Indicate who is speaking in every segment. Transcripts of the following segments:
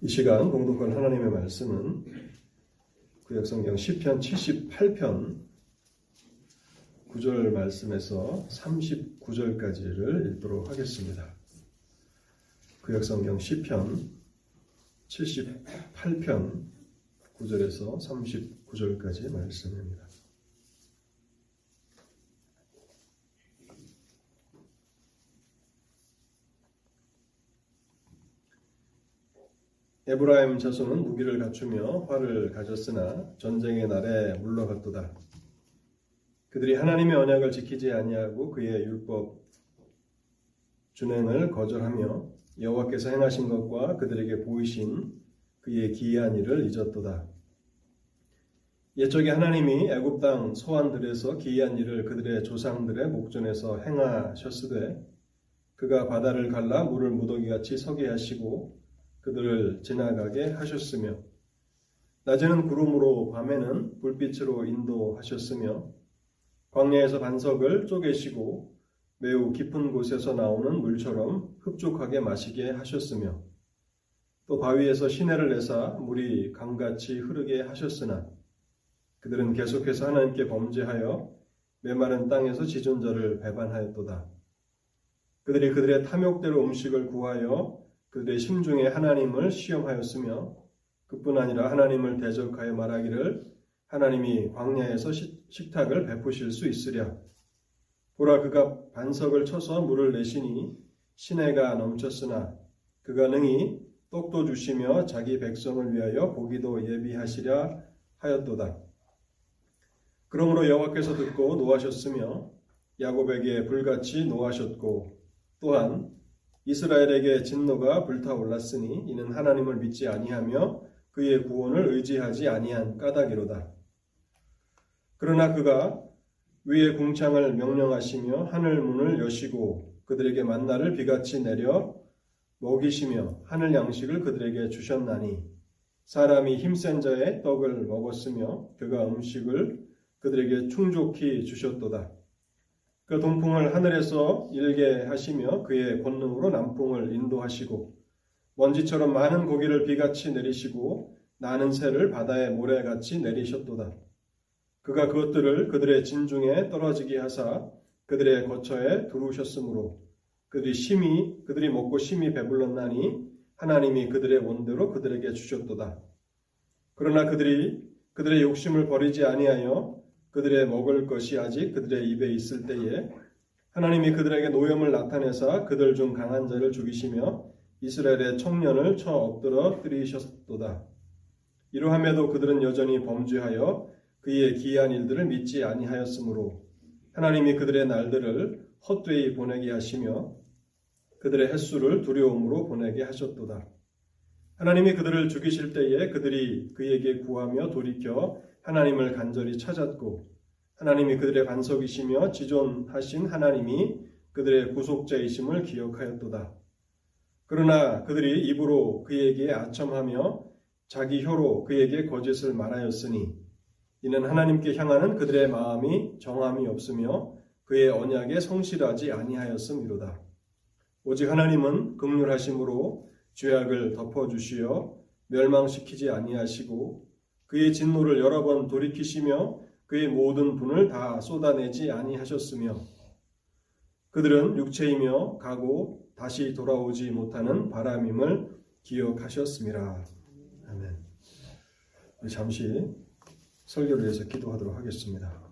Speaker 1: 이 시간 공독할 하나님의 말씀은 구약성경 10편 78편 9절 말씀에서 39절까지를 읽도록 하겠습니다. 구약성경 10편 78편 9절에서 39절까지 말씀입니다. 에브라임 자손은 무기를 갖추며 활을 가졌으나 전쟁의 날에 물러갔도다. 그들이 하나님의 언약을 지키지 아니하고 그의 율법 준행을 거절하며 여호와께서 행하신 것과 그들에게 보이신 그의 기이한 일을 잊었도다. 옛적에 하나님이 애굽 땅 소환들에서 기이한 일을 그들의 조상들의 목전에서 행하셨으되 그가 바다를 갈라 물을 무더기같이 서게 하시고 그들을 지나가게 하셨으며 낮에는 구름으로 밤에는 불빛으로 인도하셨으며 광야에서 반석을 쪼개시고 매우 깊은 곳에서 나오는 물처럼 흡족하게 마시게 하셨으며 또 바위에서 시내를 내사 물이 강같이 흐르게 하셨으나 그들은 계속해서 하나님께 범죄하여 메마른 땅에서 지존자를 배반하였도다. 그들이 그들의 탐욕대로 음식을 구하여 그들의 심중에 하나님을 시험하였으며 그뿐 아니라 하나님을 대적하여 말하기를 하나님이 광야에서 식탁을 베푸실 수 있으랴. 보라 그가 반석을 쳐서 물을 내시니 시내가 넘쳤으나 그가 능히 똑도 주시며 자기 백성을 위하여 보기도 예비하시랴 하였도다. 그러므로 여호와께서 듣고 노하셨으며 야곱에게 불같이 노하셨고 또한 이스라엘에게 진노가 불타올랐으니 이는 하나님을 믿지 아니하며 그의 구원을 의지하지 아니한 까닭이로다. 그러나 그가 위의 궁창을 명령하시며 하늘 문을 여시고 그들에게 만나를 비같이 내려 먹이시며 하늘 양식을 그들에게 주셨나니 사람이 힘센 자의 떡을 먹었으며 그가 음식을 그들에게 충족히 주셨도다. 그 동풍을 하늘에서 일게 하시며 그의 권능으로 남풍을 인도하시고 먼지처럼 많은 고기를 비같이 내리시고 나는 새를 바다의 모래같이 내리셨도다. 그가 그것들을 그들의 진중에 떨어지게 하사 그들의 거처에 두르셨으므로 그들이 심히 그들이 먹고 심히 배불렀나니 하나님이 그들의 원대로 그들에게 주셨도다. 그러나 그들이 그들의 욕심을 버리지 아니하여 그들의 먹을 것이 아직 그들의 입에 있을 때에 하나님이 그들에게 노염을 나타내사 그들 중 강한 자를 죽이시며 이스라엘의 청년을 쳐 엎드러 뜨리셨도다. 이러함에도 그들은 여전히 범죄하여 그의 기이한 일들을 믿지 아니하였으므로 하나님이 그들의 날들을 헛되이 보내게 하시며 그들의 횟수를 두려움으로 보내게 하셨도다. 하나님이 그들을 죽이실 때에 그들이 그에게 구하며 돌이켜 하나님을 간절히 찾았고 하나님이 그들의 반석이시며 지존하신 하나님이 그들의 구속자이심을 기억하였도다. 그러나 그들이 입으로 그에게 아첨하며 자기 혀로 그에게 거짓을 말하였으니 이는 하나님께 향하는 그들의 마음이 정함이 없으며 그의 언약에 성실하지 아니하였음이로다. 오직 하나님은 극률하심으로 죄악을 덮어주시어 멸망시키지 아니하시고 그의 진노를 여러 번 돌이키시며 그의 모든 분을 다 쏟아내지 아니하셨으며 그들은 육체이며 가고 다시 돌아오지 못하는 바람임을 기억하셨습니다. 아멘. 잠시 설교를 위해서 기도하도록 하겠습니다.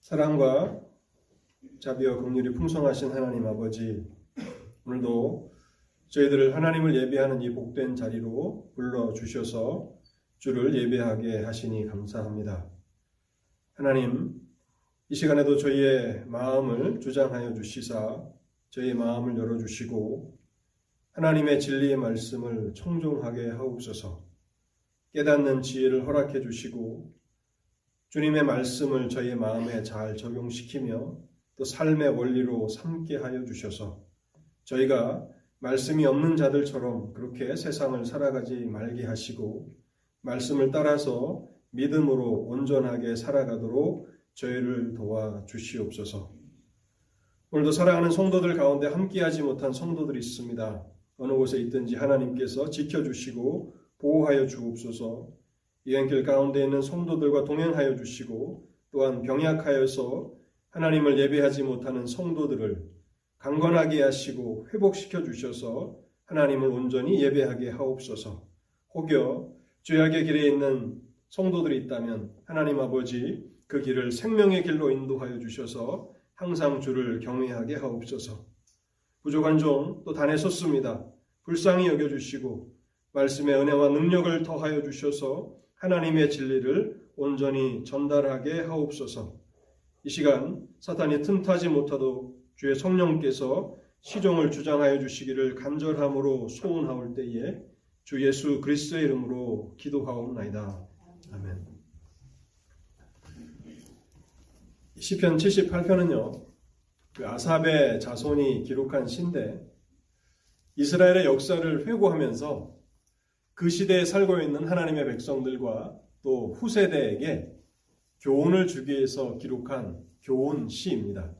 Speaker 1: 사랑과 자비와 긍휼이 풍성하신 하나님 아버지 오늘도 저희들을 하나님을 예배하는 이 복된 자리로 불러 주셔서 주를 예배하게 하시니 감사합니다. 하나님, 이 시간에도 저희의 마음을 주장하여 주시사 저희의 마음을 열어 주시고 하나님의 진리의 말씀을 청종하게 하옵소서. 깨닫는 지혜를 허락해 주시고 주님의 말씀을 저희의 마음에 잘 적용시키며 또 삶의 원리로 삼게 하여 주셔서 저희가 말씀이 없는 자들처럼 그렇게 세상을 살아가지 말게 하시고 말씀을 따라서 믿음으로 온전하게 살아가도록 저희를 도와 주시옵소서. 오늘도 사랑하는 성도들 가운데 함께하지 못한 성도들이 있습니다. 어느 곳에 있든지 하나님께서 지켜주시고 보호하여 주옵소서 여행길 가운데 있는 성도들과 동행하여 주시고 또한 병약하여서 하나님을 예배하지 못하는 성도들을 강건하게 하시고 회복시켜 주셔서 하나님을 온전히 예배하게 하옵소서. 혹여 죄악의 길에 있는 성도들이 있다면 하나님 아버지 그 길을 생명의 길로 인도하여 주셔서 항상 주를 경외하게 하옵소서. 부족한 종 또 단에 섰습니다. 불쌍히 여겨주시고 말씀의 은혜와 능력을 더하여 주셔서 하나님의 진리를 온전히 전달하게 하옵소서. 이 시간 사탄이 틈타지 못하도록 주의 성령께서 시종을 주장하여 주시기를 간절함으로 소원하올 때에 주 예수 그리스도의 이름으로 기도하옵나이다. 아멘. 시편 78편은요. 그 아삽의 자손이 기록한 시인데 이스라엘의 역사를 회고하면서 그 시대에 살고 있는 하나님의 백성들과 또 후세대에게 교훈을 주기 위해서 기록한 교훈 시입니다.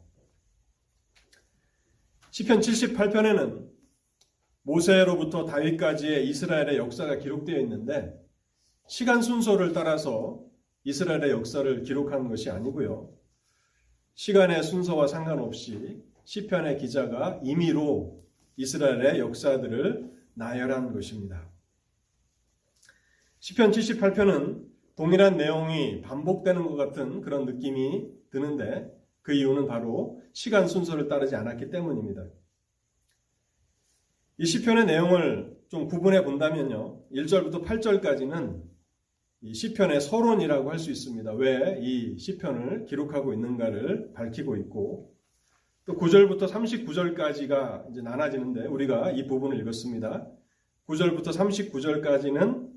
Speaker 1: 시편 78편에는 모세로부터 다윗까지의 이스라엘의 역사가 기록되어 있는데 시간 순서를 따라서 이스라엘의 역사를 기록한 것이 아니고요. 시간의 순서와 상관없이 시편의 기자가 임의로 이스라엘의 역사들을 나열한 것입니다. 시편 78편은 동일한 내용이 반복되는 것 같은 그런 느낌이 드는데 그 이유는 바로 시간 순서를 따르지 않았기 때문입니다. 이 시편의 내용을 좀 구분해 본다면요. 1절부터 8절까지는 이 시편의 서론이라고 할 수 있습니다. 왜 이 시편을 기록하고 있는가를 밝히고 있고 또 9절부터 39절까지가 이제 나눠지는데 우리가 이 부분을 읽었습니다. 9절부터 39절까지는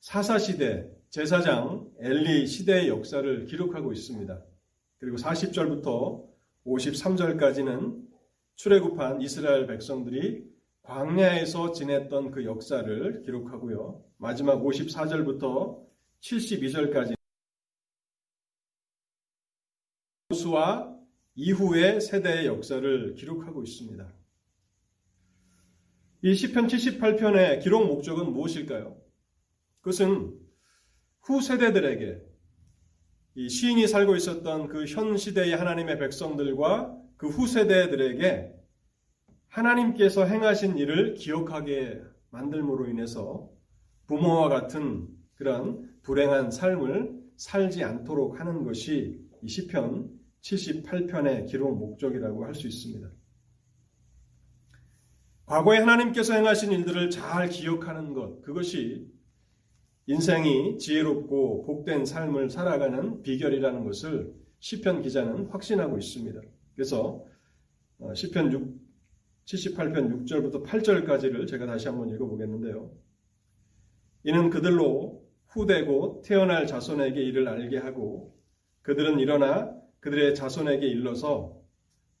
Speaker 1: 사사시대 제사장 엘리 시대의 역사를 기록하고 있습니다. 그리고 40절부터 53절까지는 출애굽한 이스라엘 백성들이 광야에서 지냈던 그 역사를 기록하고요. 마지막 54절부터 72절까지 수와 이후의 세대의 역사를 기록하고 있습니다. 이 시편 78편의 기록 목적은 무엇일까요? 그것은 후 세대들에게 이 시인이 살고 있었던 그 현 시대의 하나님의 백성들과 그 후 세대들에게 하나님께서 행하신 일을 기억하게 만들므로 인해서 부모와 같은 그런 불행한 삶을 살지 않도록 하는 것이 이 시편 78편의 기록 목적이라고 할 수 있습니다. 과거에 하나님께서 행하신 일들을 잘 기억하는 것, 그것이 인생이 지혜롭고 복된 삶을 살아가는 비결이라는 것을 시편 기자는 확신하고 있습니다. 그래서 어, 시편 6, 78편 6절부터 8절까지를 제가 다시 한번 읽어보겠는데요. 이는 그들로 후대고 태어날 자손에게 이를 알게 하고 그들은 일어나 그들의 자손에게 일러서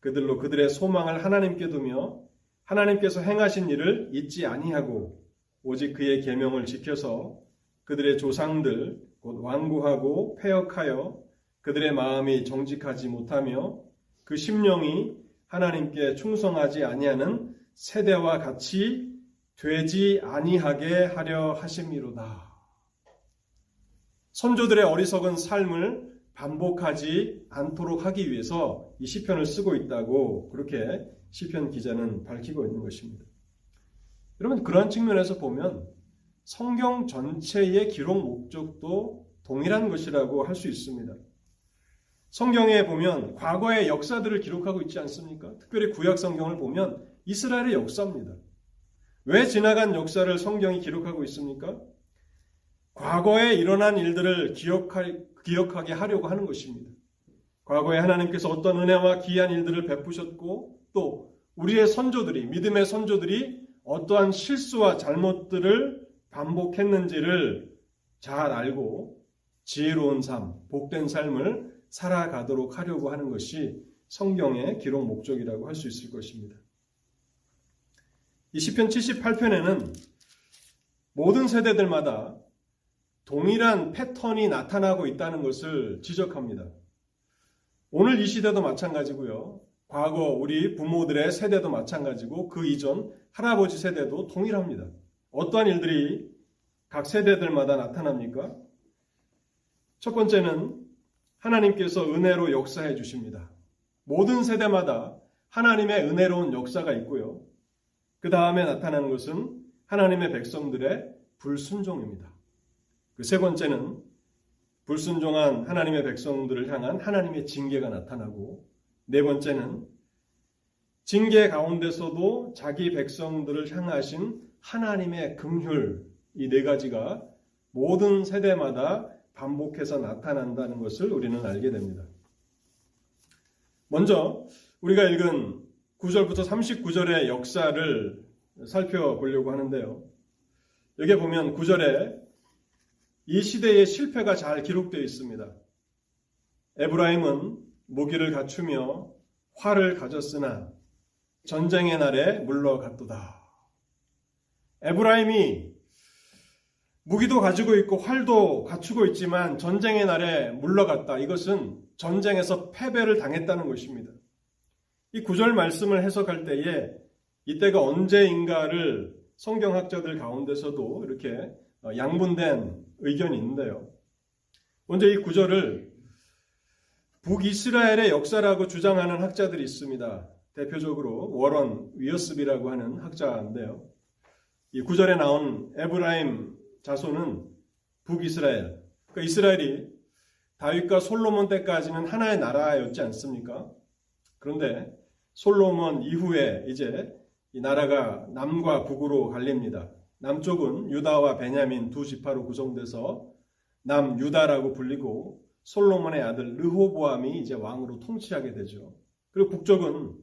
Speaker 1: 그들로 그들의 소망을 하나님께 두며 하나님께서 행하신 일을 잊지 아니하고 오직 그의 계명을 지켜서 그들의 조상들 곧 완고하고 폐역하여 그들의 마음이 정직하지 못하며 그 심령이 하나님께 충성하지 아니하는 세대와 같이 되지 아니하게 하려 하심이로다. 선조들의 어리석은 삶을 반복하지 않도록 하기 위해서 이 시편을 쓰고 있다고 그렇게 시편 기자는 밝히고 있는 것입니다. 여러분 그런 측면에서 보면 성경 전체의 기록 목적도 동일한 것이라고 할 수 있습니다. 성경에 보면 과거의 역사들을 기록하고 있지 않습니까? 특별히 구약 성경을 보면 이스라엘의 역사입니다. 왜 지나간 역사를 성경이 기록하고 있습니까? 과거에 일어난 일들을 기억하게 하려고 하는 것입니다. 과거에 하나님께서 어떤 은혜와 귀한 일들을 베푸셨고 또 우리의 선조들이 믿음의 선조들이 어떠한 실수와 잘못들을 반복했는지를 잘 알고 지혜로운 삶, 복된 삶을 살아가도록 하려고 하는 것이 성경의 기록 목적이라고 할 수 있을 것입니다. 이 시편 78편에는 모든 세대들마다 동일한 패턴이 나타나고 있다는 것을 지적합니다. 오늘 이 시대도 마찬가지고요. 과거 우리 부모들의 세대도 마찬가지고 그 이전 할아버지 세대도 동일합니다. 어떠한 일들이 각 세대들마다 나타납니까? 첫 번째는 하나님께서 은혜로 역사해 주십니다. 모든 세대마다 하나님의 은혜로운 역사가 있고요. 그 다음에 나타나는 것은 하나님의 백성들의 불순종입니다. 그 세 번째는 불순종한 하나님의 백성들을 향한 하나님의 징계가 나타나고 네 번째는 징계 가운데서도 자기 백성들을 향하신 하나님의 긍휼 이 네 가지가 모든 세대마다 반복해서 나타난다는 것을 우리는 알게 됩니다. 먼저 우리가 읽은 9절부터 39절의 역사를 살펴보려고 하는데요. 여기 보면 9절에 이 시대의 실패가 잘 기록되어 있습니다. 에브라임은 무기를 갖추며 활을 가졌으나 전쟁의 날에 물러갔도다. 에브라임이 무기도 가지고 있고 활도 갖추고 있지만 전쟁의 날에 물러갔다. 이것은 전쟁에서 패배를 당했다는 것입니다. 이 구절 말씀을 해석할 때에 이때가 언제인가를 성경학자들 가운데서도 이렇게 양분된 의견이 있는데요. 먼저 이 구절을 북이스라엘의 역사라고 주장하는 학자들이 있습니다. 대표적으로 워런 위어스비라고 하는 학자인데요. 이 구절에 나온 에브라임 자손은 북이스라엘, 그러니까 이스라엘이 다윗과 솔로몬 때까지는 하나의 나라였지 않습니까? 그런데 솔로몬 이후에 이제 이 나라가 남과 북으로 갈립니다. 남쪽은 유다와 베냐민 두 지파로 구성돼서 남 유다라고 불리고 솔로몬의 아들 르호보암이 이제 왕으로 통치하게 되죠. 그리고 북쪽은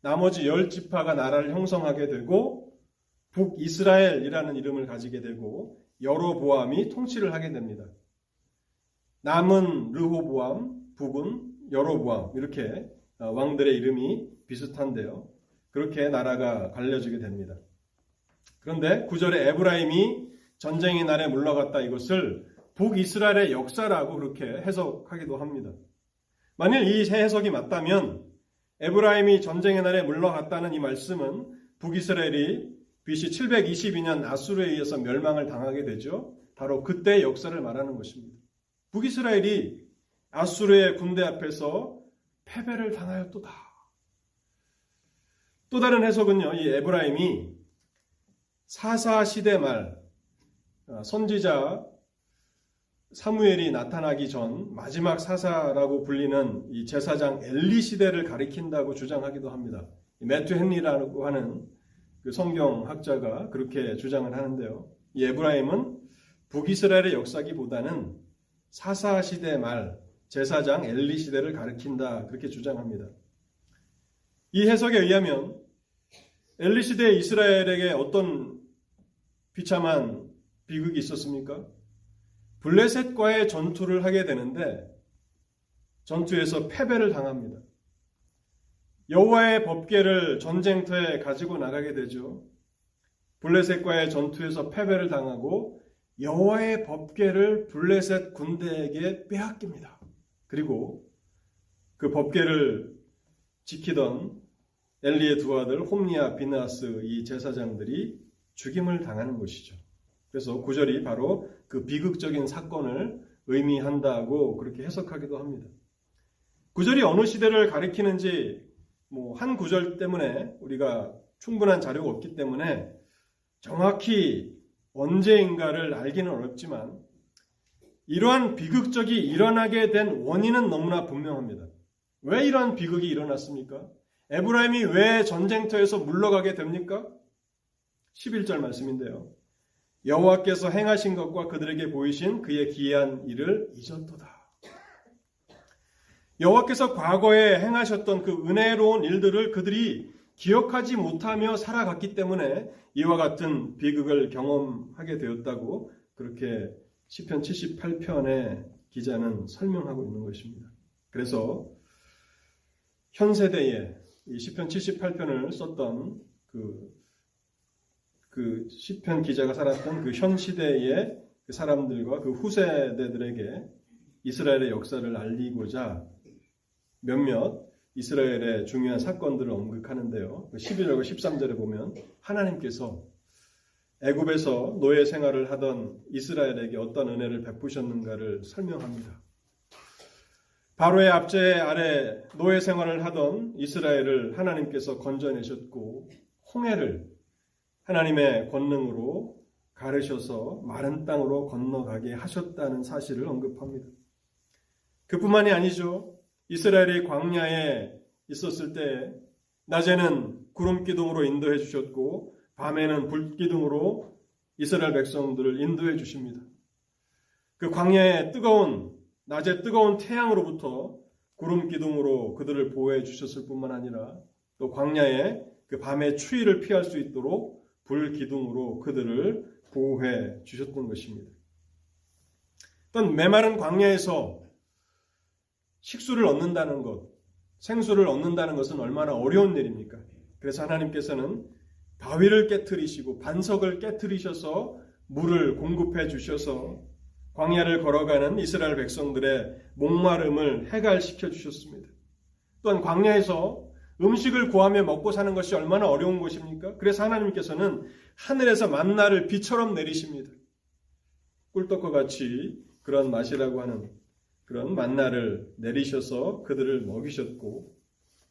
Speaker 1: 나머지 열 지파가 나라를 형성하게 되고 북이스라엘이라는 이름을 가지게 되고 여로보암이 통치를 하게 됩니다. 남은 르호보암, 북은 여로보암 이렇게 어, 왕들의 이름이 비슷한데요. 그렇게 나라가 갈려지게 됩니다. 그런데 구절에 에브라임이 전쟁의 날에 물러갔다 이것을 북이스라엘의 역사라고 그렇게 해석하기도 합니다. 만일 이 해석이 맞다면 에브라임이 전쟁의 날에 물러갔다는 이 말씀은 북이스라엘이 BC 722년 아수르에 의해서 멸망을 당하게 되죠. 바로 그때의 역사를 말하는 것입니다. 북이스라엘이 아수르의 군대 앞에서 패배를 당하였도다. 또 다른 해석은요, 이 에브라임이 사사 시대 말 어, 선지자 사무엘이 나타나기 전 마지막 사사라고 불리는 이 제사장 엘리 시대를 가리킨다고 주장하기도 합니다. 매튜 헨리라고 하는 그 성경 학자가 그렇게 주장을 하는데요. 이 에브라임은 북이스라엘의 역사기보다는 사사 시대 말 제사장 엘리 시대를 가리킨다 그렇게 주장합니다. 이 해석에 의하면 엘리 시대 이스라엘에게 어떤 비참한 비극이 있었습니까? 블레셋과의 전투를 하게 되는데 전투에서 패배를 당합니다. 여호와의 법궤를 전쟁터에 가지고 나가게 되죠. 블레셋과의 전투에서 패배를 당하고 여호와의 법궤를 블레셋 군대에게 빼앗깁니다. 그리고 그 법궤를 지키던 엘리의 두 아들 홈리아 비나스 이 제사장들이 죽임을 당하는 것이죠. 그래서 구절이 바로 그 비극적인 사건을 의미한다고 그렇게 해석하기도 합니다. 구절이 어느 시대를 가리키는지 뭐 한 구절 때문에 우리가 충분한 자료가 없기 때문에 정확히 언제인가를 알기는 어렵지만 이러한 비극적이 일어나게 된 원인은 너무나 분명합니다. 왜 이러한 비극이 일어났습니까? 에브라임이 왜 전쟁터에서 물러가게 됩니까? 11절 말씀인데요. 여호와께서 행하신 것과 그들에게 보이신 그의 기이한 일을 잊었도다. 여호와께서 과거에 행하셨던 그 은혜로운 일들을 그들이 기억하지 못하며 살아갔기 때문에 이와 같은 비극을 경험하게 되었다고 그렇게 시편 78편의 기자는 설명하고 있는 것입니다. 그래서 현 세대에 이 시편 78편을 썼던 그, 그 시편 기자가 살았던 그 현 시대의 그 사람들과 그 후세대들에게 이스라엘의 역사를 알리고자 몇몇 이스라엘의 중요한 사건들을 언급하는데요. 11절과 13절에 보면 하나님께서 애굽에서 노예 생활을 하던 이스라엘에게 어떤 은혜를 베푸셨는가를 설명합니다. 바로의 압제 아래 노예 생활을 하던 이스라엘을 하나님께서 건져내셨고 홍해를 하나님의 권능으로 가르셔서 마른 땅으로 건너가게 하셨다는 사실을 언급합니다. 그뿐만이 아니죠. 이스라엘이 광야에 있었을 때 낮에는 구름 기둥으로 인도해 주셨고 밤에는 불 기둥으로 이스라엘 백성들을 인도해 주십니다. 그 광야의 뜨거운 낮에 뜨거운 태양으로부터 구름 기둥으로 그들을 보호해 주셨을 뿐만 아니라 또 광야에 그 밤의 추위를 피할 수 있도록 불 기둥으로 그들을 보호해 주셨던 것입니다. 어떤 메마른 광야에서 식수를 얻는다는 것, 생수를 얻는다는 것은 얼마나 어려운 일입니까? 그래서 하나님께서는 바위를 깨뜨리시고 반석을 깨뜨리셔서 물을 공급해 주셔서 광야를 걸어가는 이스라엘 백성들의 목마름을 해갈시켜 주셨습니다. 또한 광야에서 음식을 구하며 먹고 사는 것이 얼마나 어려운 것입니까? 그래서 하나님께서는 하늘에서 만나를 비처럼 내리십니다. 꿀떡과 같이 그런 맛이라고 하는 그런 만나를 내리셔서 그들을 먹이셨고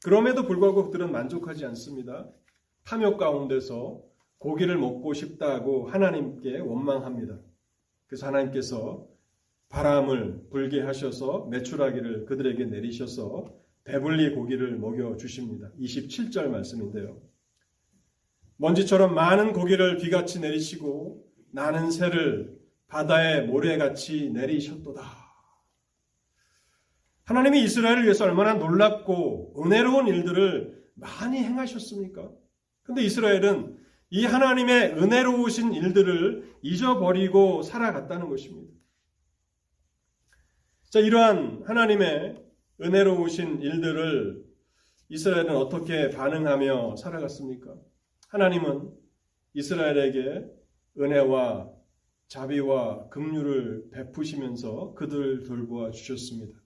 Speaker 1: 그럼에도 불구하고 그들은 만족하지 않습니다. 탐욕 가운데서 고기를 먹고 싶다고 하나님께 원망합니다. 그래서 하나님께서 바람을 불게 하셔서 매출하기를 그들에게 내리셔서 배불리 고기를 먹여 주십니다. 27절 말씀인데요. 먼지처럼 많은 고기를 비같이 내리시고 나는 새를 바다의 모래같이 내리셨도다. 하나님이 이스라엘을 위해서 얼마나 놀랍고 은혜로운 일들을 많이 행하셨습니까? 근데 이스라엘은 이 하나님의 은혜로우신 일들을 잊어버리고 살아갔다는 것입니다. 자, 이러한 하나님의 은혜로우신 일들을 이스라엘은 어떻게 반응하며 살아갔습니까? 하나님은 이스라엘에게 은혜와 자비와 긍휼을 베푸시면서 그들을 돌보아 주셨습니다.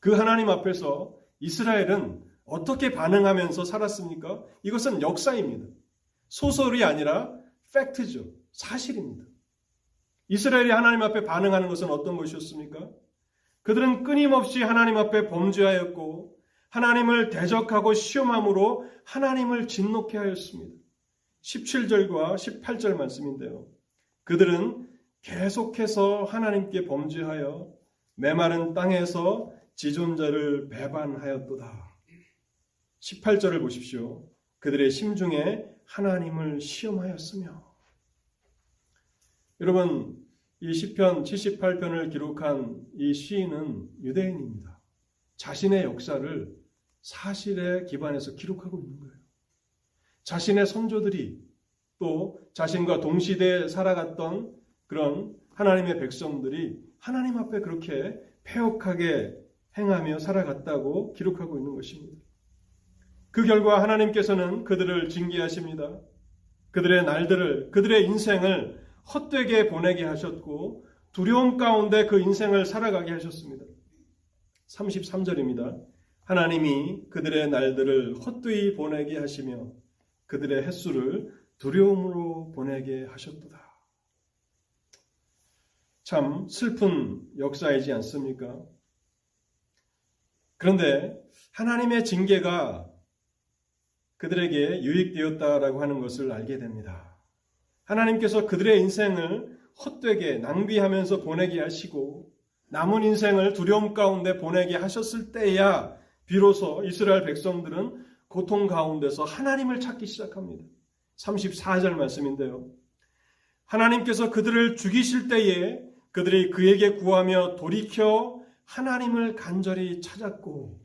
Speaker 1: 그 하나님 앞에서 이스라엘은 어떻게 반응하면서 살았습니까? 이것은 역사입니다. 소설이 아니라 팩트죠. 사실입니다. 이스라엘이 하나님 앞에 반응하는 것은 어떤 것이었습니까? 그들은 끊임없이 하나님 앞에 범죄하였고 하나님을 대적하고 시험함으로 하나님을 진노케 하였습니다. 17절과 18절 말씀인데요. 그들은 계속해서 하나님께 범죄하여 메마른 땅에서 지존자를 배반하였도다. 18절을 보십시오. 그들의 심중에 하나님을 시험하였으며 여러분 이 시편 78편을 기록한 이 시인은 유대인입니다. 자신의 역사를 사실에 기반해서 기록하고 있는 거예요. 자신의 선조들이 또 자신과 동시대에 살아갔던 그런 하나님의 백성들이 하나님 앞에 그렇게 폐역하게 행하며 살아갔다고 기록하고 있는 것입니다. 그 결과 하나님께서는 그들을 징계하십니다. 그들의 날들을, 그들의 인생을 헛되게 보내게 하셨고 두려움 가운데 그 인생을 살아가게 하셨습니다. 33절입니다. 하나님이 그들의 날들을 헛되이 보내게 하시며 그들의 횟수를 두려움으로 보내게 하셨도다. 참 슬픈 역사이지 않습니까? 그런데 하나님의 징계가 그들에게 유익되었다라고 하는 것을 알게 됩니다. 하나님께서 그들의 인생을 헛되게 낭비하면서 보내게 하시고 남은 인생을 두려움 가운데 보내게 하셨을 때야 비로소 이스라엘 백성들은 고통 가운데서 하나님을 찾기 시작합니다. 34절 말씀인데요. 하나님께서 그들을 죽이실 때에 그들이 그에게 구하며 돌이켜 하나님을 간절히 찾았고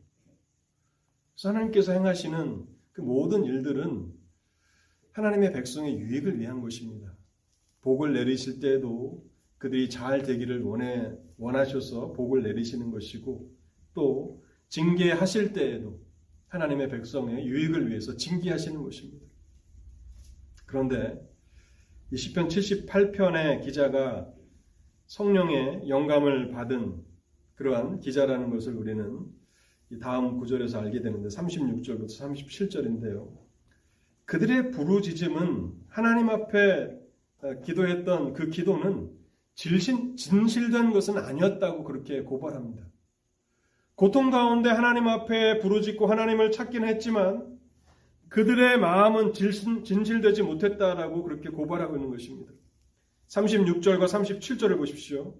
Speaker 1: 하나님께서 행하시는 그 모든 일들은 하나님의 백성의 유익을 위한 것입니다. 복을 내리실 때에도 그들이 잘 되기를 원해 원하셔서 복을 내리시는 것이고 또 징계하실 때에도 하나님의 백성의 유익을 위해서 징계하시는 것입니다. 그런데 이 시편 78편의 기자가 성령의 영감을 받은 그러한 기자라는 것을 우리는 이 다음 구절에서 알게 되는데 36절부터 37절인데요. 그들의 부르짖음은 하나님 앞에 어, 기도했던 그 기도는 진실, 진실된 것은 아니었다고 그렇게 고발합니다. 고통 가운데 하나님 앞에 부르짖고 하나님을 찾긴 했지만 그들의 마음은 진실되지 못했다라고 그렇게 고발하고 있는 것입니다. 36절과 37절을 보십시오.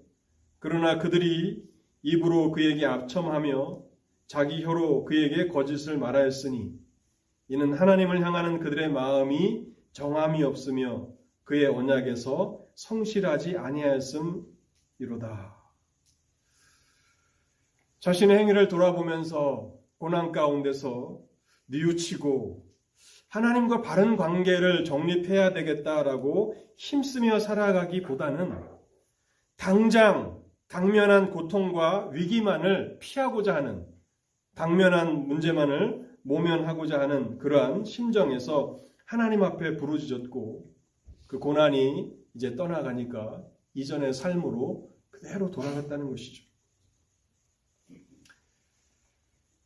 Speaker 1: 그러나 그들이 입으로 그에게 압첨하며 자기 혀로 그에게 거짓을 말하였으니 이는 하나님을 향하는 그들의 마음이 정함이 없으며 그의 언약에서 성실하지 아니하였음이로다. 자신의 행위를 돌아보면서 고난 가운데서 뉘우치고 하나님과 바른 관계를 정립해야 되겠다라고 힘쓰며 살아가기보다는 당장 당면한 고통과 위기만을 피하고자 하는 당면한 문제만을 모면하고자 하는 그러한 심정에서 하나님 앞에 부르짖었고 그 고난이 이제 떠나가니까 이전의 삶으로 그대로 돌아갔다는 것이죠.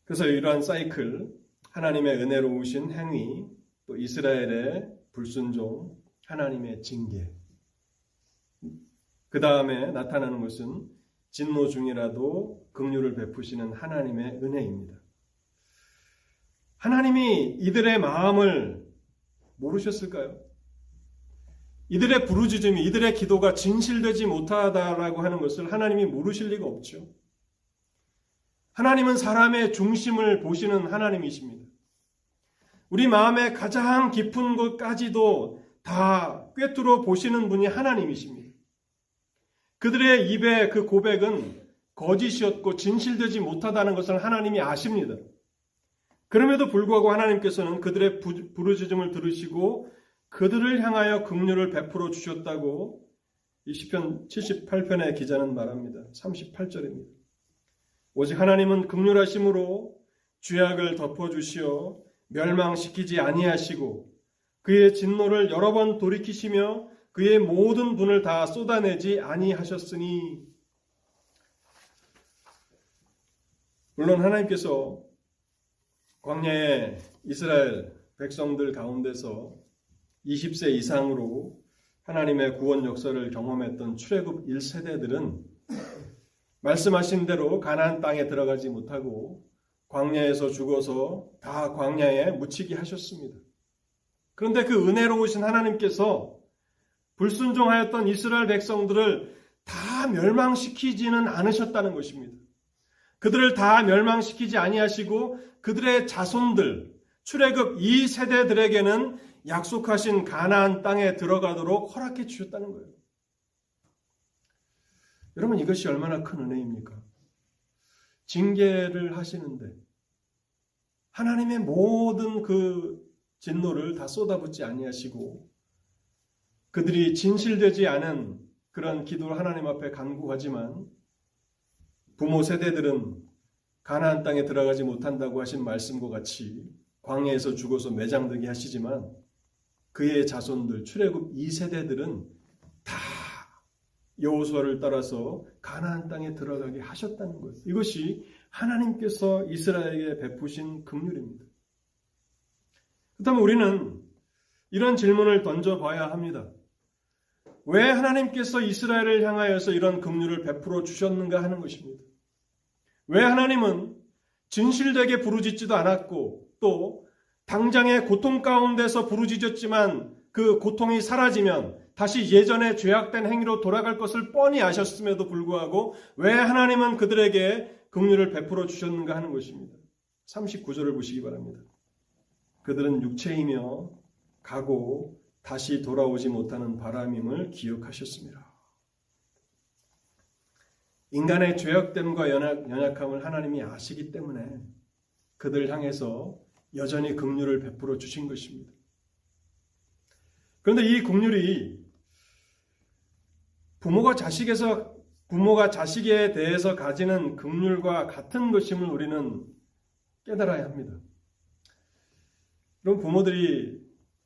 Speaker 1: 그래서 이러한 사이클, 하나님의 은혜로우신 행위, 또 이스라엘의 불순종, 하나님의 징계. 그 다음에 나타나는 것은 진노 중이라도 긍휼을 베푸시는 하나님의 은혜입니다. 하나님이 이들의 마음을 모르셨을까요? 이들의 부르짖음이 이들의 기도가 진실되지 못하다라고 하는 것을 하나님이 모르실 리가 없죠. 하나님은 사람의 중심을 보시는 하나님이십니다. 우리 마음의 가장 깊은 곳까지도 다 꿰뚫어 보시는 분이 하나님이십니다. 그들의 입의 그 고백은 거짓이었고 진실되지 못하다는 것을 하나님이 아십니다. 그럼에도 불구하고 하나님께서는 그들의 부르짖음을 들으시고 그들을 향하여 긍휼을 베풀어 주셨다고 이 시편 78편의 기자는 말합니다. 38절입니다. 오직 하나님은 긍휼하심으로 죄악을 덮어 주시어 멸망시키지 아니하시고 그의 진노를 여러 번 돌이키시며 그의 모든 분을 다 쏟아내지 아니하셨으니 물론 하나님께서 광야의 이스라엘 백성들 가운데서 20세 이상으로 하나님의 구원 역사를 경험했던 출애굽 1세대들은 말씀하신 대로 가나안 땅에 들어가지 못하고 광야에서 죽어서 다 광야에 묻히게 하셨습니다. 그런데 그 은혜로우신 하나님께서 불순종하였던 이스라엘 백성들을 다 멸망시키지는 않으셨다는 것입니다. 그들을 다 멸망시키지 아니하시고 그들의 자손들 출애굽 2세대들에게는 약속하신 가나안 땅에 들어가도록 허락해 주셨다는 거예요. 여러분 이것이 얼마나 큰 은혜입니까? 징계를 하시는데 하나님의 모든 그 진노를 다 쏟아붓지 아니하시고 그들이 진실되지 않은 그런 기도를 하나님 앞에 간구하지만 부모 세대들은 가나안 땅에 들어가지 못한다고 하신 말씀과 같이 광야에서 죽어서 매장되게 하시지만 그의 자손들 출애굽 2세대들은 다 여호수아를 따라서 가나안 땅에 들어가게 하셨다는 거예요. 이것이 하나님께서 이스라엘에게 베푸신 긍휼입니다. 그렇다면 우리는 이런 질문을 던져봐야 합니다. 왜 하나님께서 이스라엘을 향하여서 이런 긍휼을 베풀어 주셨는가 하는 것입니다. 왜 하나님은 진실되게 부르짖지도 않았고 또 당장의 고통 가운데서 부르짖었지만 그 고통이 사라지면 다시 예전의 죄악된 행위로 돌아갈 것을 뻔히 아셨음에도 불구하고 왜 하나님은 그들에게 긍휼을 베풀어 주셨는가 하는 것입니다. 39절을 보시기 바랍니다. 그들은 육체이며 가고 다시 돌아오지 못하는 바람임을 기억하셨습니다. 인간의 죄악됨과 연약, 연약함을 하나님이 아시기 때문에 그들 향해서 여전히 긍휼을 베풀어 주신 것입니다. 그런데 이 긍휼이 부모가 자식에서 부모가 자식에 대해서 가지는 긍휼과 같은 것임을 우리는 깨달아야 합니다. 그럼 부모들이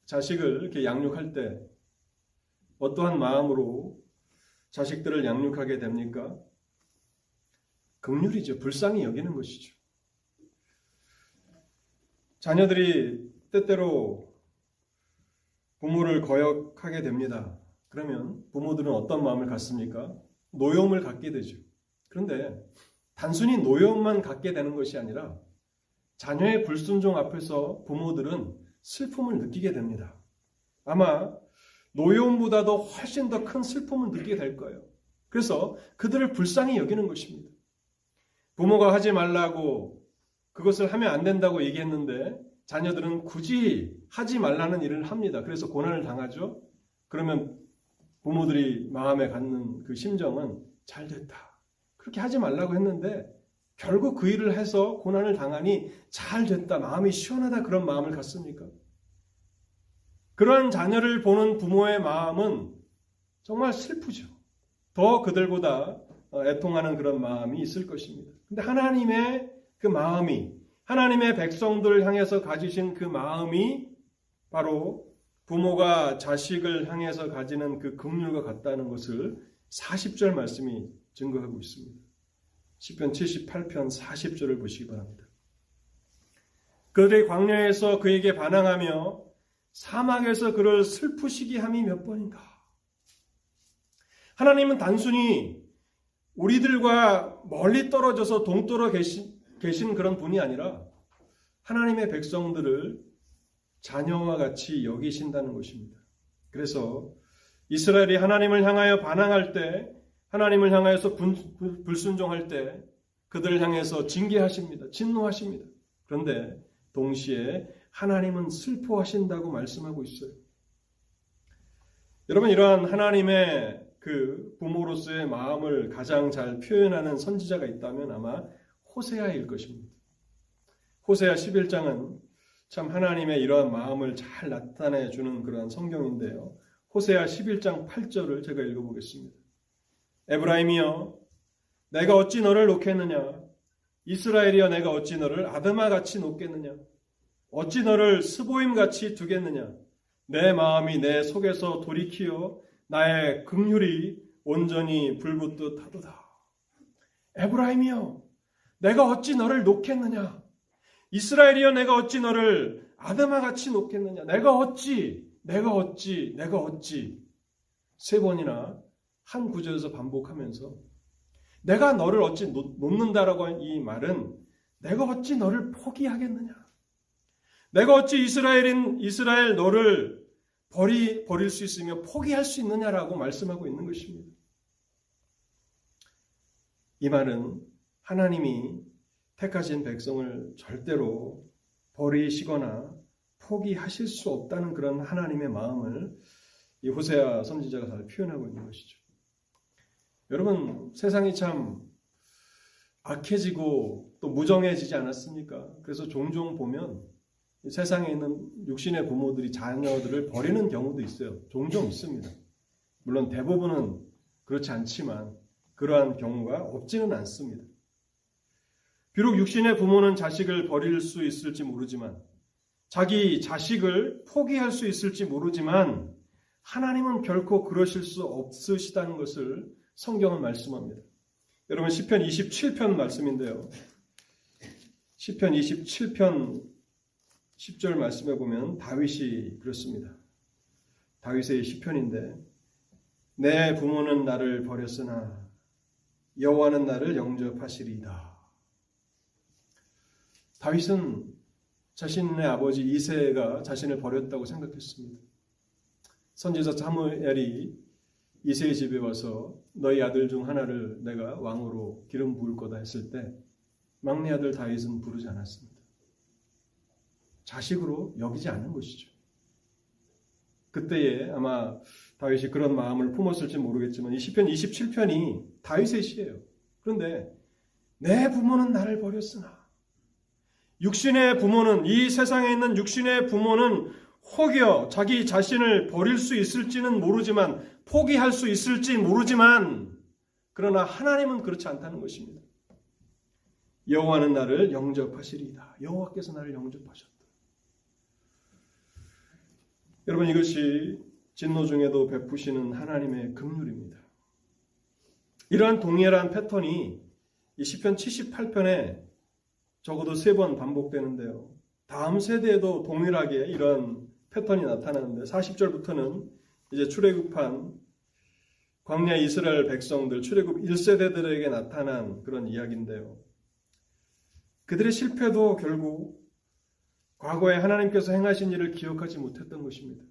Speaker 1: 자식을 이렇게 양육할 때 어떠한 마음으로 자식들을 양육하게 됩니까? 긍휼이죠. 불쌍히 여기는 것이죠. 자녀들이 때때로 부모를 거역하게 됩니다. 그러면 부모들은 어떤 마음을 갖습니까? 노여움을 갖게 되죠. 그런데 단순히 노여움만 갖게 되는 것이 아니라 자녀의 불순종 앞에서 부모들은 슬픔을 느끼게 됩니다. 아마 노여움보다도 훨씬 더 큰 슬픔을 느끼게 될 거예요. 그래서 그들을 불쌍히 여기는 것입니다. 부모가 하지 말라고 그것을 하면 안 된다고 얘기했는데 자녀들은 굳이 하지 말라는 일을 합니다. 그래서 고난을 당하죠. 그러면 부모들이 마음에 갖는 그 심정은 잘 됐다. 그렇게 하지 말라고 했는데 결국 그 일을 해서 고난을 당하니 잘 됐다. 마음이 시원하다. 그런 마음을 갖습니까? 그런 자녀를 보는 부모의 마음은 정말 슬프죠. 더 그들보다 애통하는 그런 마음이 있을 것입니다. 근데 하나님의 그 마음이 하나님의 백성들을 향해서 가지신 그 마음이 바로 부모가 자식을 향해서 가지는 그 긍휼과 같다는 것을 40절 말씀이 증거하고 있습니다. 10편 78편 40절을 보시기 바랍니다. 그들이 광야에서 그에게 반항하며 사막에서 그를 슬프시게 함이 몇 번인가? 하나님은 단순히 우리들과 멀리 떨어져서 동떨어 계신, 계신 그런 분이 아니라 하나님의 백성들을 자녀와 같이 여기신다는 것입니다. 그래서 이스라엘이 하나님을 향하여 반항할 때, 하나님을 향하여서 불순종할 때 그들을 향해서 징계하십니다. 진노하십니다. 그런데 동시에 하나님은 슬퍼하신다고 말씀하고 있어요. 여러분 이러한 하나님의 그 부모로서의 마음을 가장 잘 표현하는 선지자가 있다면 아마 호세아일 것입니다. 호세아 11장은 참 하나님의 이러한 마음을 잘 나타내 주는 그러한 성경인데요. 호세아 11장 8절을 제가 읽어보겠습니다. 에브라임이여 내가 어찌 너를 놓겠느냐? 이스라엘이여 내가 어찌 너를 아드마 같이 놓겠느냐? 어찌 너를 스보임 같이 두겠느냐? 내 마음이 내 속에서 돌이키어 나의 긍휼이 온전히 불붙듯 하도다. 에브라임이여 내가 어찌 너를 놓겠느냐? 이스라엘이여 내가 어찌 너를 아드마 같이 놓겠느냐? 내가 어찌 내가 어찌 내가 어찌? 세 번이나 한 구절에서 반복하면서 내가 너를 어찌 놓는다라고 한 이 말은 내가 어찌 너를 포기하겠느냐 내가 어찌 이스라엘인 이스라엘 너를 버리, 버릴 수 있으며 포기할 수 있느냐라고 말씀하고 있는 것입니다. 이 말은 하나님이 택하신 백성을 절대로 버리시거나 포기하실 수 없다는 그런 하나님의 마음을 이 호세아 선지자가 잘 표현하고 있는 것이죠. 여러분, 세상이 참 악해지고 또 무정해지지 않았습니까? 그래서 종종 보면 세상에 있는 육신의 부모들이 자녀들을 버리는 경우도 있어요. 종종 있습니다. 물론 대부분은 그렇지 않지만 그러한 경우가 없지는 않습니다. 비록 육신의 부모는 자식을 버릴 수 있을지 모르지만 자기 자식을 포기할 수 있을지 모르지만 하나님은 결코 그러실 수 없으시다는 것을 성경은 말씀합니다. 여러분 시편 27편 말씀인데요. 시편 27편 10절 말씀해 보면 다윗이 그렇습니다. 다윗의 시편인데 내 부모는 나를 버렸으나 여호와는 나를 영접하시리이다. 다윗은 자신의 아버지 이세가 자신을 버렸다고 생각했습니다. 선지자 사무엘이 이세의 집에 와서 너희 아들 중 하나를 내가 왕으로 기름 부을 거다 했을 때 막내 아들 다윗은 부르지 않았습니다. 자식으로 여기지 않는 것이죠. 그때에 아마 다윗이 그런 마음을 품었을지 모르겠지만 이 시편 27편이 다윗의 시예요. 그런데 내 부모는 나를 버렸으나 육신의 부모는 이 세상에 있는 육신의 부모는 혹여 자기 자신을 버릴 수 있을지는 모르지만 포기할 수 있을지 모르지만 그러나 하나님은 그렇지 않다는 것입니다. 여호와는 나를 영접하시리이다. 여호와께서 나를 영접하셨다. 여러분 이것이 진노 중에도 베푸시는 하나님의 긍휼입니다. 이러한 동일한 패턴이 이 시편 78편에 적어도 세 번 반복되는데요. 다음 세대에도 동일하게 이런 패턴이 나타나는데 40절부터는 이제 출애굽한 광야 이스라엘 백성들 출애굽 1세대들에게 나타난 그런 이야기인데요. 그들의 실패도 결국 과거에 하나님께서 행하신 일을 기억하지 못했던 것입니다.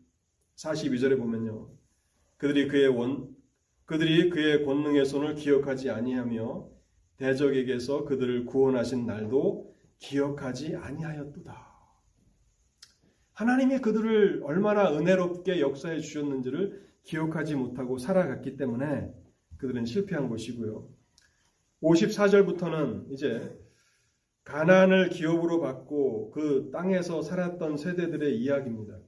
Speaker 1: 42절에 보면요. 그들이 그의 원 그들이 그의 권능의 손을 기억하지 아니하며 대적에게서 그들을 구원하신 날도 기억하지 아니하였도다. 하나님이 그들을 얼마나 은혜롭게 역사해 주셨는지를 기억하지 못하고 살아갔기 때문에 그들은 실패한 것이고요. 54절부터는 이제 가난을 기업으로 받고 그 땅에서 살았던 세대들의 이야기입니다.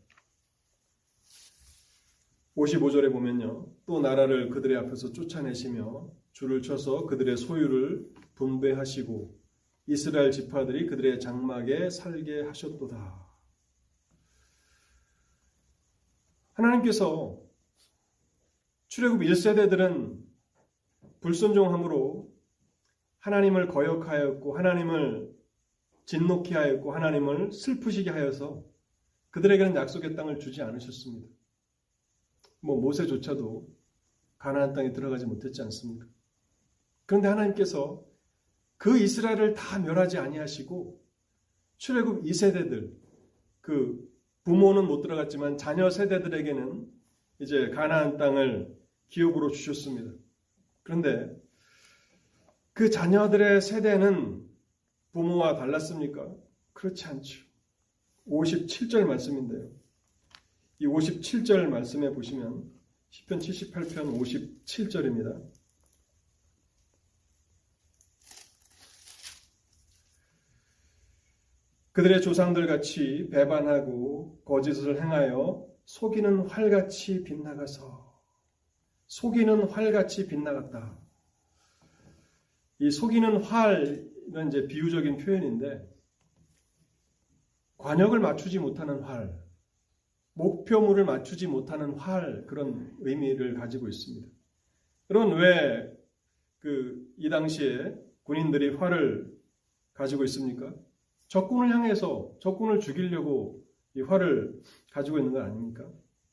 Speaker 1: 55절에 보면요. 또 나라를 그들의 앞에서 쫓아내시며 줄을 쳐서 그들의 소유를 분배하시고 이스라엘 지파들이 그들의 장막에 살게 하셨도다. 하나님께서 출애굽 1세대들은 불순종함으로 하나님을 거역하였고 하나님을 진노케 하였고 하나님을 슬프시게 하여서 그들에게는 약속의 땅을 주지 않으셨습니다. 뭐 모세조차도 가나안 땅에 들어가지 못했지 않습니까? 그런데 하나님께서 그 이스라엘을 다 멸하지 아니하시고 출애굽 2세대들 그 부모는 못 들어갔지만 자녀 세대들에게는 이제 가나안 땅을 기업으로 주셨습니다. 그런데 그 자녀들의 세대는 부모와 달랐습니까? 그렇지 않죠. 57절 말씀인데요. 이 57절 말씀에 보시면 10편 78편 57절입니다. 그들의 조상들 같이 배반하고 거짓을 행하여 속이는 활같이 빗나가서 속이는 활같이 빗나갔다. 이 속이는 활은 이제 비유적인 표현인데 관역을 맞추지 못하는 활, 목표물을 맞추지 못하는 활 그런 의미를 가지고 있습니다. 그런 왜 그 이 당시에 군인들이 활을 가지고 있습니까? 적군을 향해서 적군을 죽이려고 이 활을 가지고 있는 거 아닙니까?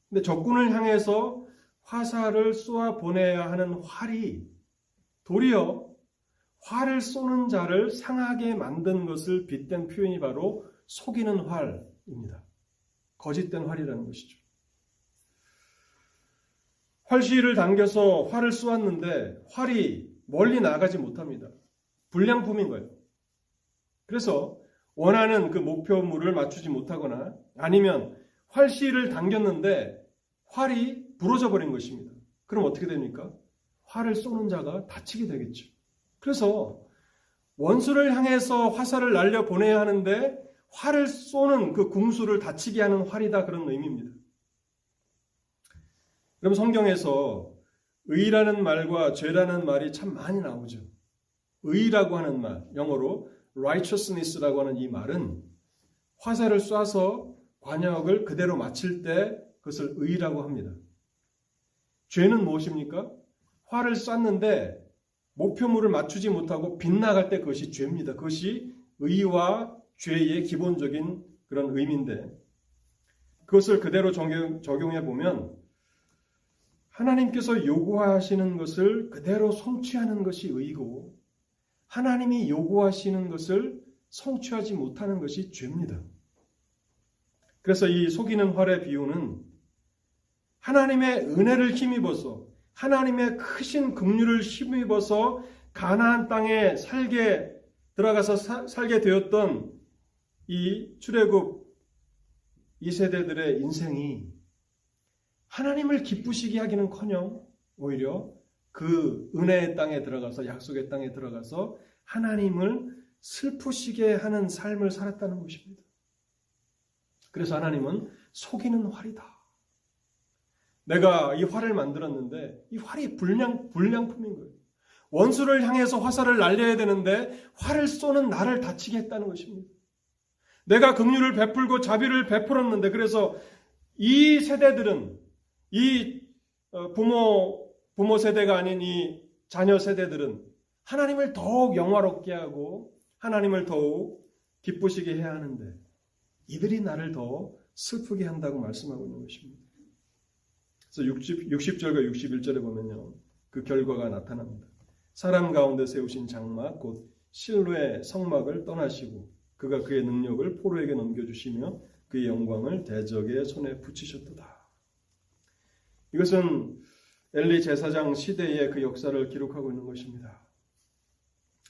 Speaker 1: 근데 적군을 향해서 화살을 쏘아 보내야 하는 활이 도리어 활을 쏘는 자를 상하게 만든 것을 빗댄 표현이 바로 속이는 활입니다. 거짓된 활이라는 것이죠. 활시를 당겨서 활을 쏘았는데 활이 멀리 나가지 못합니다. 불량품인 거예요. 그래서 원하는 그 목표물을 맞추지 못하거나 아니면 활시를 당겼는데 활이 부러져 버린 것입니다. 그럼 어떻게 됩니까? 활을 쏘는 자가 다치게 되겠죠. 그래서 원수를 향해서 화살을 날려 보내야 하는데 활을 쏘는 그 궁수를 다치게 하는 활이다 그런 의미입니다. 그럼 성경에서 의라는 말과 죄라는 말이 참 많이 나오죠. 의라고 하는 말, 영어로 righteousness라고 하는 이 말은 화살을 쏴서 관역을 그대로 마칠 때 그것을 의라고 합니다. 죄는 무엇입니까? 화를 쐈는데 목표물을 맞추지 못하고 빗나갈 때 그것이 죄입니다. 그것이 의와 죄의 기본적인 그런 의미인데 그것을 그대로 적용, 적용해 보면 하나님께서 요구하시는 것을 그대로 성취하는 것이 의고 하나님이 요구하시는 것을 성취하지 못하는 것이 죄입니다. 그래서 이 속이는 활의 비유는 하나님의 은혜를 힘입어서 하나님의 크신 긍휼을 힘입어서 가나안 땅에 살게 들어가서 사, 살게 되었던 이 출애굽 이 세대들의 인생이 하나님을 기쁘시게 하기는커녕 오히려 그 은혜의 땅에 들어가서 약속의 땅에 들어가서 하나님을 슬프시게 하는 삶을 살았다는 것입니다. 그래서 하나님은 속이는 활이다. 내가 이 활을 만들었는데 이 활이 불량 불량품인 거예요. 원수를 향해서 화살을 날려야 되는데 활을 쏘는 나를 다치게 했다는 것입니다. 내가 긍휼을 베풀고 자비를 베풀었는데 그래서 이 세대들은 이 어, 부모 부모 세대가 아닌 이 자녀 세대들은 하나님을 더욱 영화롭게 하고 하나님을 더욱 기쁘시게 해야 하는데 이들이 나를 더 슬프게 한다고 말씀하고 있는 것입니다. 그래서 60, 60절과 61절에 보면요. 그 결과가 나타납니다. 사람 가운데 세우신 장막 곧 실로의 성막을 떠나시고 그가 그의 능력을 포로에게 넘겨주시며 그의 영광을 대적의 손에 붙이셨도다. 이것은 엘리 제사장 시대의 그 역사를 기록하고 있는 것입니다.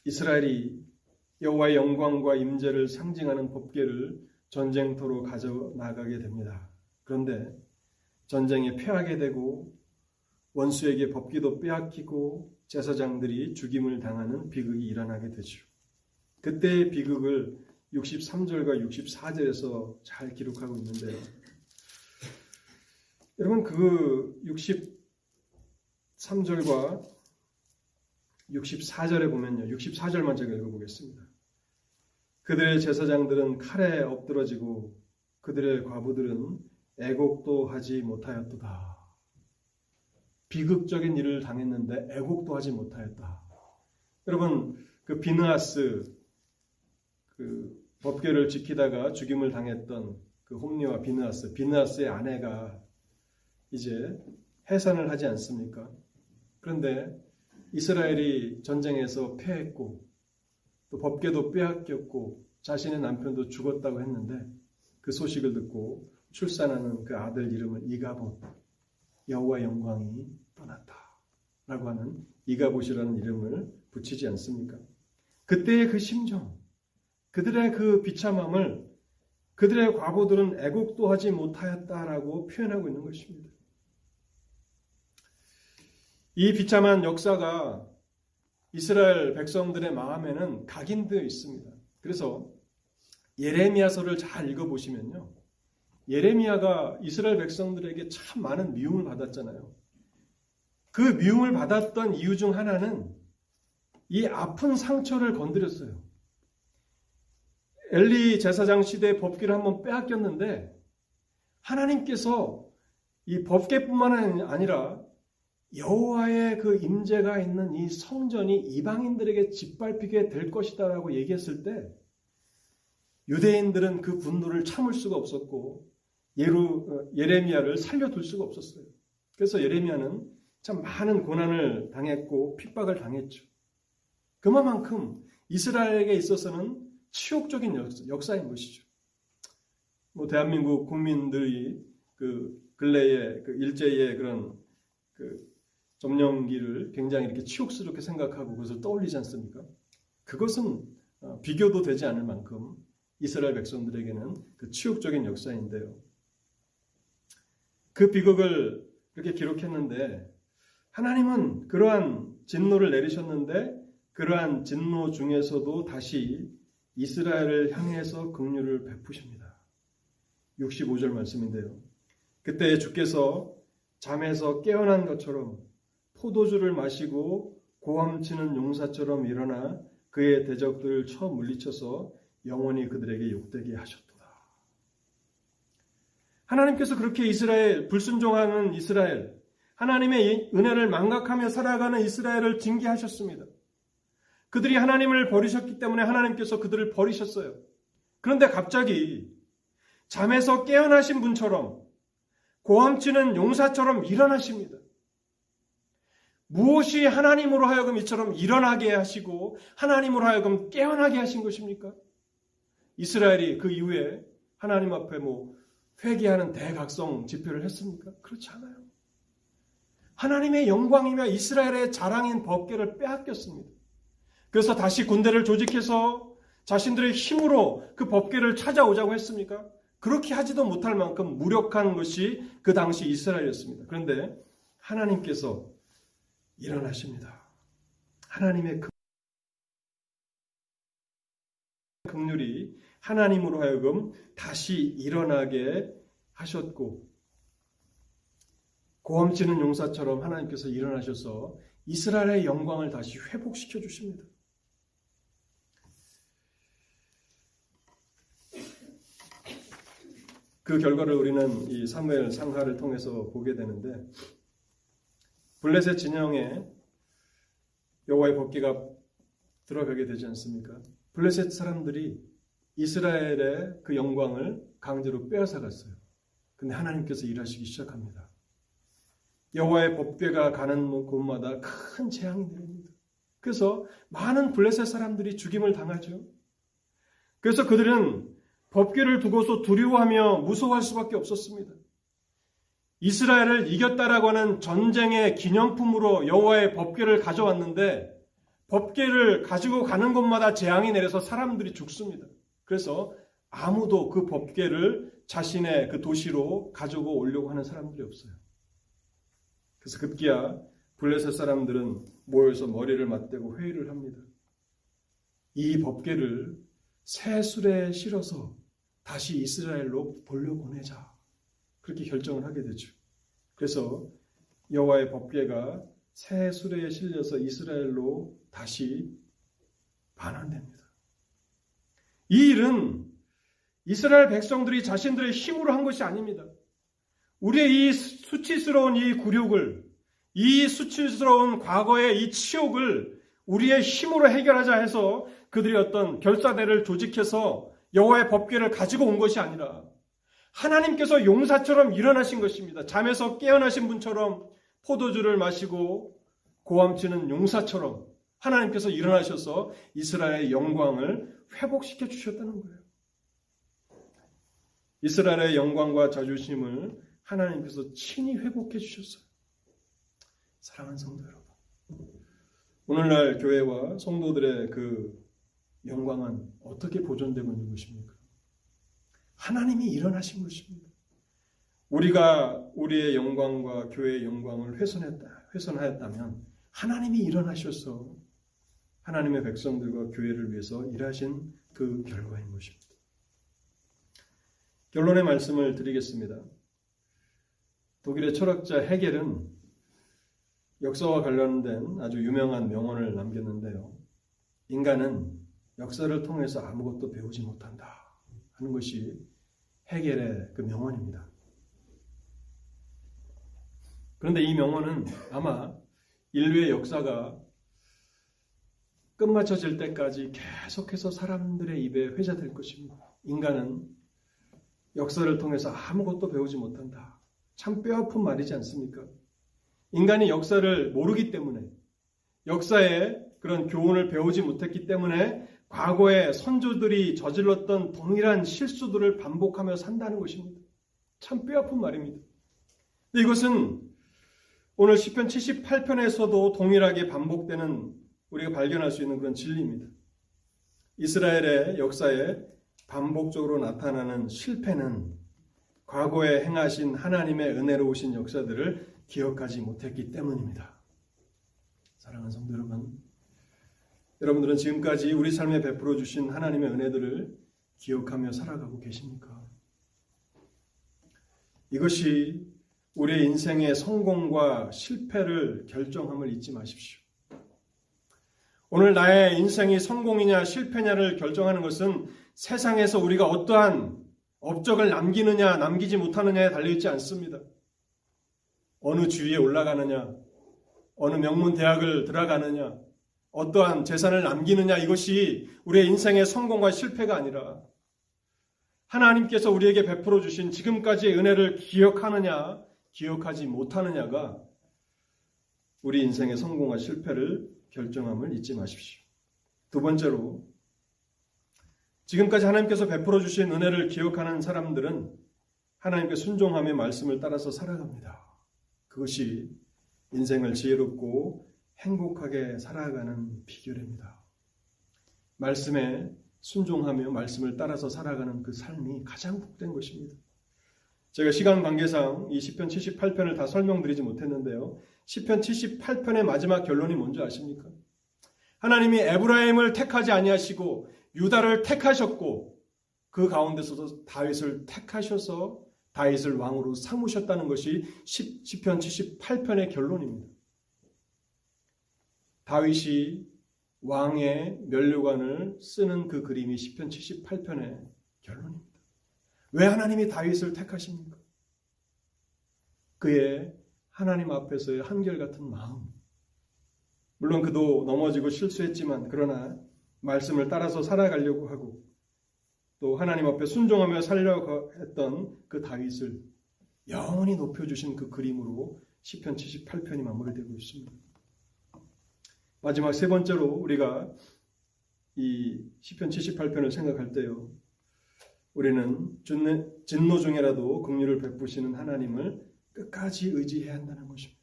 Speaker 1: 이스라엘이 여호와의 영광과 임재를 상징하는 법궤를 전쟁터로 가져 나가게 됩니다. 그런데 전쟁에 패하게 되고 원수에게 법기도 빼앗기고 제사장들이 죽임을 당하는 비극이 일어나게 되죠. 그때의 비극을 63절과 64절에서 잘 기록하고 있는데요. 여러분 그 63절과 64절에 보면요. 64절만 제가 읽어보겠습니다. 그들의 제사장들은 칼에 엎드러지고 그들의 과부들은 애곡도 하지 못하였도다. 비극적인 일을 당했는데 애곡도 하지 못하였다. 여러분 그 비느하스 그 법궤를 지키다가 죽임을 당했던 그 홈리와 비느하스, 비느하스의 아내가 이제 해산을 하지 않습니까? 그런데 이스라엘이 전쟁에서 패했고 또 법궤도 빼앗겼고 자신의 남편도 죽었다고 했는데 그 소식을 듣고 출산하는 그 아들 이름을 이가봇 여호와 영광이 떠났다라고 하는 이가봇이라는 이름을 붙이지 않습니까? 그때의 그 심정, 그들의 그 비참함을 그들의 과부들은 애곡도 하지 못하였다라고 표현하고 있는 것입니다. 이 비참한 역사가 이스라엘 백성들의 마음에는 각인되어 있습니다. 그래서 예레미야서를 잘 읽어보시면요. 예레미야가 이스라엘 백성들에게 참 많은 미움을 받았잖아요. 그 미움을 받았던 이유 중 하나는 이 아픈 상처를 건드렸어요. 엘리 제사장 시대의 법기를 한번 빼앗겼는데 하나님께서 이 법계뿐만 아니라 여호와의 그 임재가 있는 이 성전이 이방인들에게 짓밟히게 될 것이다라고 얘기했을 때 유대인들은 그 분노를 참을 수가 없었고 예루, 어, 예레미야를 살려둘 수가 없었어요. 그래서 예레미야는 참 많은 고난을 당했고 핍박을 당했죠. 그만큼 이스라엘에게 있어서는 치욕적인 역사인 것이죠. 뭐 대한민국 국민들이 그 근래에 그 일제의 그런 그 점령기를 굉장히 이렇게 치욕스럽게 생각하고 그것을 떠올리지 않습니까? 그것은 어, 비교도 되지 않을 만큼 이스라엘 백성들에게는 그 치욕적인 역사인데요. 그 비극을 이렇게 기록했는데 하나님은 그러한 진노를 내리셨는데 그러한 진노 중에서도 다시 이스라엘을 향해서 긍휼을 베푸십니다. 65절 말씀인데요. 그때 주께서 잠에서 깨어난 것처럼 포도주를 마시고 고함치는 용사처럼 일어나 그의 대적들을 쳐 물리쳐서 영원히 그들에게 욕되게 하셨도다. 하나님께서 그렇게 이스라엘, 불순종하는 이스라엘, 하나님의 은혜를 망각하며 살아가는 이스라엘을 징계하셨습니다. 그들이 하나님을 버리셨기 때문에 하나님께서 그들을 버리셨어요. 그런데 갑자기 잠에서 깨어나신 분처럼 고함치는 용사처럼 일어나십니다. 무엇이 하나님으로 하여금 이처럼 일어나게 하시고 하나님으로 하여금 깨어나게 하신 것입니까? 이스라엘이 그 이후에 하나님 앞에 뭐 회개하는 대각성 집회를 했습니까? 그렇지 않아요. 하나님의 영광이며 이스라엘의 자랑인 법계를 빼앗겼습니다. 그래서 다시 군대를 조직해서 자신들의 힘으로 그 법계를 찾아오자고 했습니까? 그렇게 하지도 못할 만큼 무력한 것이 그 당시 이스라엘이었습니다. 그런데 하나님께서 일어나십니다. 하나님의 극률이 하나님으로 하여금 다시 일어나게 하셨고 고함치는 용사처럼 하나님께서 일어나셔서 이스라엘의 영광을 다시 회복시켜 주십니다. 그 결과를 우리는 이 사무엘 상하를 통해서 보게 되는데 블레셋 진영에 여호와의 법궤가 들어가게 되지 않습니까? 블레셋 사람들이 이스라엘의 그 영광을 강제로 빼앗아 갔어요. 근데 하나님께서 일하시기 시작합니다. 여호와의 법궤가 가는 곳마다 큰 재앙이 내립니다. 그래서 많은 블레셋 사람들이 죽임을 당하죠. 그래서 그들은 법궤를 두고서 두려워하며 무서워할 수밖에 없었습니다. 이스라엘을 이겼다라고 하는 전쟁의 기념품으로 여호와의 법궤를 가져왔는데 법궤를 가지고 가는 곳마다 재앙이 내려서 사람들이 죽습니다. 그래서 아무도 그 법궤를 자신의 그 도시로 가지고 오려고 하는 사람들이 없어요. 그래서 급기야 블레셋 사람들은 모여서 머리를 맞대고 회의를 합니다. 이 법궤를 새 술에 실어서 다시 이스라엘로 돌려보내자. 그렇게 결정을 하게 되죠. 그래서 여호와의 법궤가 새 수레에 실려서 이스라엘로 다시 반환됩니다. 이 일은 이스라엘 백성들이 자신들의 힘으로 한 것이 아닙니다. 우리의 이 수치스러운 이 굴욕을, 이 수치스러운 과거의 이 치욕을 우리의 힘으로 해결하자 해서 그들이 어떤 결사대를 조직해서 여호와의 법궤를 가지고 온 것이 아니라 하나님께서 용사처럼 일어나신 것입니다. 잠에서 깨어나신 분처럼 포도주를 마시고 고함치는 용사처럼 하나님께서 일어나셔서 이스라엘의 영광을 회복시켜 주셨다는 거예요. 이스라엘의 영광과 자존심을 하나님께서 친히 회복해 주셨어요. 사랑하는 성도 여러분. 오늘날 교회와 성도들의 그 영광은 어떻게 보존되고 있는 것입니까? 하나님이 일어나신 것입니다. 우리가 우리의 영광과 교회의 영광을 훼손했다, 훼손하였다면 하나님이 일어나셔서 하나님의 백성들과 교회를 위해서 일하신 그 결과인 것입니다. 결론의 말씀을 드리겠습니다. 독일의 철학자 해겔은 역사와 관련된 아주 유명한 명언을 남겼는데요. 인간은 역사를 통해서 아무것도 배우지 못한다 하는 것이 해겔의 그 명언입니다. 그런데 이 명언은 아마 인류의 역사가 끝마쳐질 때까지 계속해서 사람들의 입에 회자될 것입니다. 인간은 역사를 통해서 아무것도 배우지 못한다. 참 뼈아픈 말이지 않습니까? 인간이 역사를 모르기 때문에 역사에 그런 교훈을 배우지 못했기 때문에 과거에 선조들이 저질렀던 동일한 실수들을 반복하며 산다는 것입니다. 참 뼈아픈 말입니다. 이것은 오늘 10편 78편에서도 동일하게 반복되는 우리가 발견할 수 있는 그런 진리입니다. 이스라엘의 역사에 반복적으로 나타나는 실패는 과거에 행하신 하나님의 은혜로우신 역사들을 기억하지 못했기 때문입니다. 사랑하는 성도 여러분, 여러분들은 지금까지 우리 삶에 베풀어 주신 하나님의 은혜들을 기억하며 살아가고 계십니까? 이것이 우리의 인생의 성공과 실패를 결정함을 잊지 마십시오. 오늘 나의 인생이 성공이냐 실패냐를 결정하는 것은 세상에서 우리가 어떠한 업적을 남기느냐 남기지 못하느냐에 달려있지 않습니다. 어느 주위에 올라가느냐, 어느 명문 대학을 들어가느냐, 어떠한 재산을 남기느냐 이것이 우리의 인생의 성공과 실패가 아니라 하나님께서 우리에게 베풀어 주신 지금까지의 은혜를 기억하느냐, 기억하지 못하느냐가 우리 인생의 성공과 실패를 결정함을 잊지 마십시오. 두 번째로 지금까지 하나님께서 베풀어 주신 은혜를 기억하는 사람들은 하나님께 순종하며 말씀을 따라서 살아갑니다. 그것이 인생을 지혜롭고 행복하게 살아가는 비결입니다. 말씀에 순종하며 말씀을 따라서 살아가는 그 삶이 가장 복된 것입니다. 제가 시간 관계상 이 10편 78편을 다 설명드리지 못했는데요. 10편 78편의 마지막 결론이 뭔지 아십니까? 하나님이 에브라임을 택하지 아니하시고 유다를 택하셨고 그 가운데서도 다윗을 택하셔서 다윗을 왕으로 삼으셨다는 것이 10, 편 78편의 결론입니다. 다윗이 왕의 면류관을 쓰는 그 그림이 10편 78편의 결론입니다. 왜 하나님이 다윗을 택하십니까? 그의 하나님 앞에서의 한결같은 마음. 물론 그도 넘어지고 실수했지만 그러나 말씀을 따라서 살아가려고 하고 또 하나님 앞에 순종하며 살려고 했던 그 다윗을 영원히 높여주신 그 그림으로 시편 78편이 마무리되고 있습니다. 마지막 세 번째로 우리가 이 시편 78편을 생각할 때요. 우리는 진노 중에라도 긍휼을 베푸시는 하나님을 끝까지 의지해야 한다는 것입니다.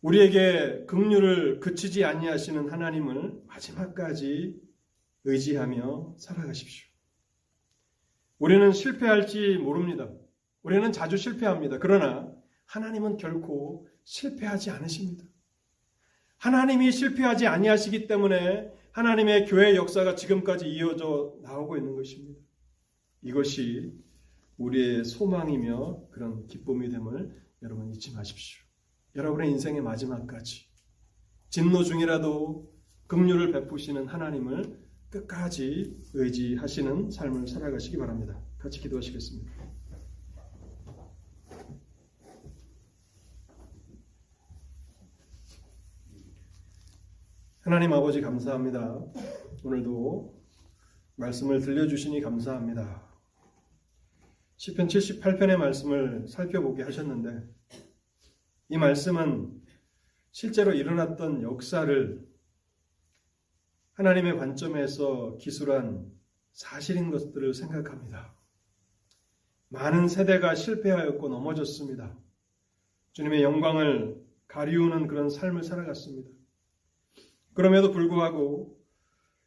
Speaker 1: 우리에게 긍휼을 그치지 아니하시는 하나님을 마지막까지 의지하며 살아가십시오. 우리는 실패할지 모릅니다. 우리는 자주 실패합니다. 그러나 하나님은 결코 실패하지 않으십니다. 하나님이 실패하지 아니하시기 때문에 하나님의 교회 역사가 지금까지 이어져 나오고 있는 것입니다. 이것이 우리의 소망이며 그런 기쁨이 됨을 여러분 잊지 마십시오. 여러분의 인생의 마지막까지 진노 중이라도 긍휼을 베푸시는 하나님을 끝까지 의지하시는 삶을 살아가시기 바랍니다. 같이 기도하시겠습니다. 하나님 아버지 감사합니다. 오늘도 말씀을 들려주시니 감사합니다. 시편 78편의 말씀을 살펴보게 하셨는데 이 말씀은 실제로 일어났던 역사를 하나님의 관점에서 기술한 사실인 것들을 생각합니다. 많은 세대가 실패하였고 넘어졌습니다. 주님의 영광을 가리우는 그런 삶을 살아갔습니다. 그럼에도 불구하고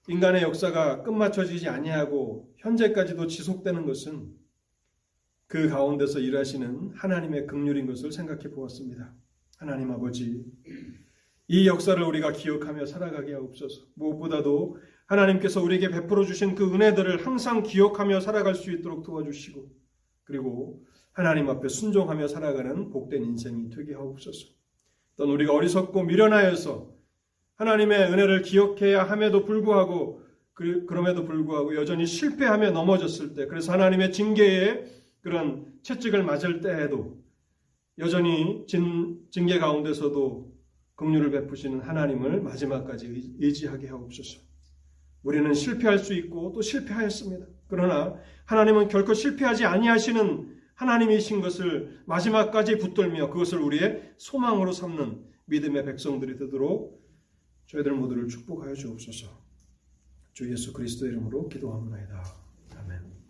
Speaker 1: 인간의 역사가 끝마쳐지지 아니하고 현재까지도 지속되는 것은 그 가운데서 일하시는 하나님의 긍휼인 것을 생각해 보았습니다. 하나님 아버지, 이 역사를 우리가 기억하며 살아가게 하옵소서. 무엇보다도 하나님께서 우리에게 베풀어 주신 그 은혜들을 항상 기억하며 살아갈 수 있도록 도와주시고 그리고 하나님 앞에 순종하며 살아가는 복된 인생이 되게 하옵소서. 또 우리가 어리석고 미련하여서 하나님의 은혜를 기억해야 함에도 불구하고 그, 그럼에도 불구하고 여전히 실패하며 넘어졌을 때 그래서 하나님의 징계에 그런 채찍을 맞을 때에도 여전히 진, 징계 가운데서도 긍휼을 베푸시는 하나님을 마지막까지 의지하게 하옵소서. 우리는 실패할 수 있고 또 실패하였습니다. 그러나 하나님은 결코 실패하지 아니하시는 하나님이신 것을 마지막까지 붙들며 그것을 우리의 소망으로 삼는 믿음의 백성들이 되도록 저희들 모두를 축복하여 주옵소서. 주 예수 그리스도 이름으로 기도합니다. 아멘.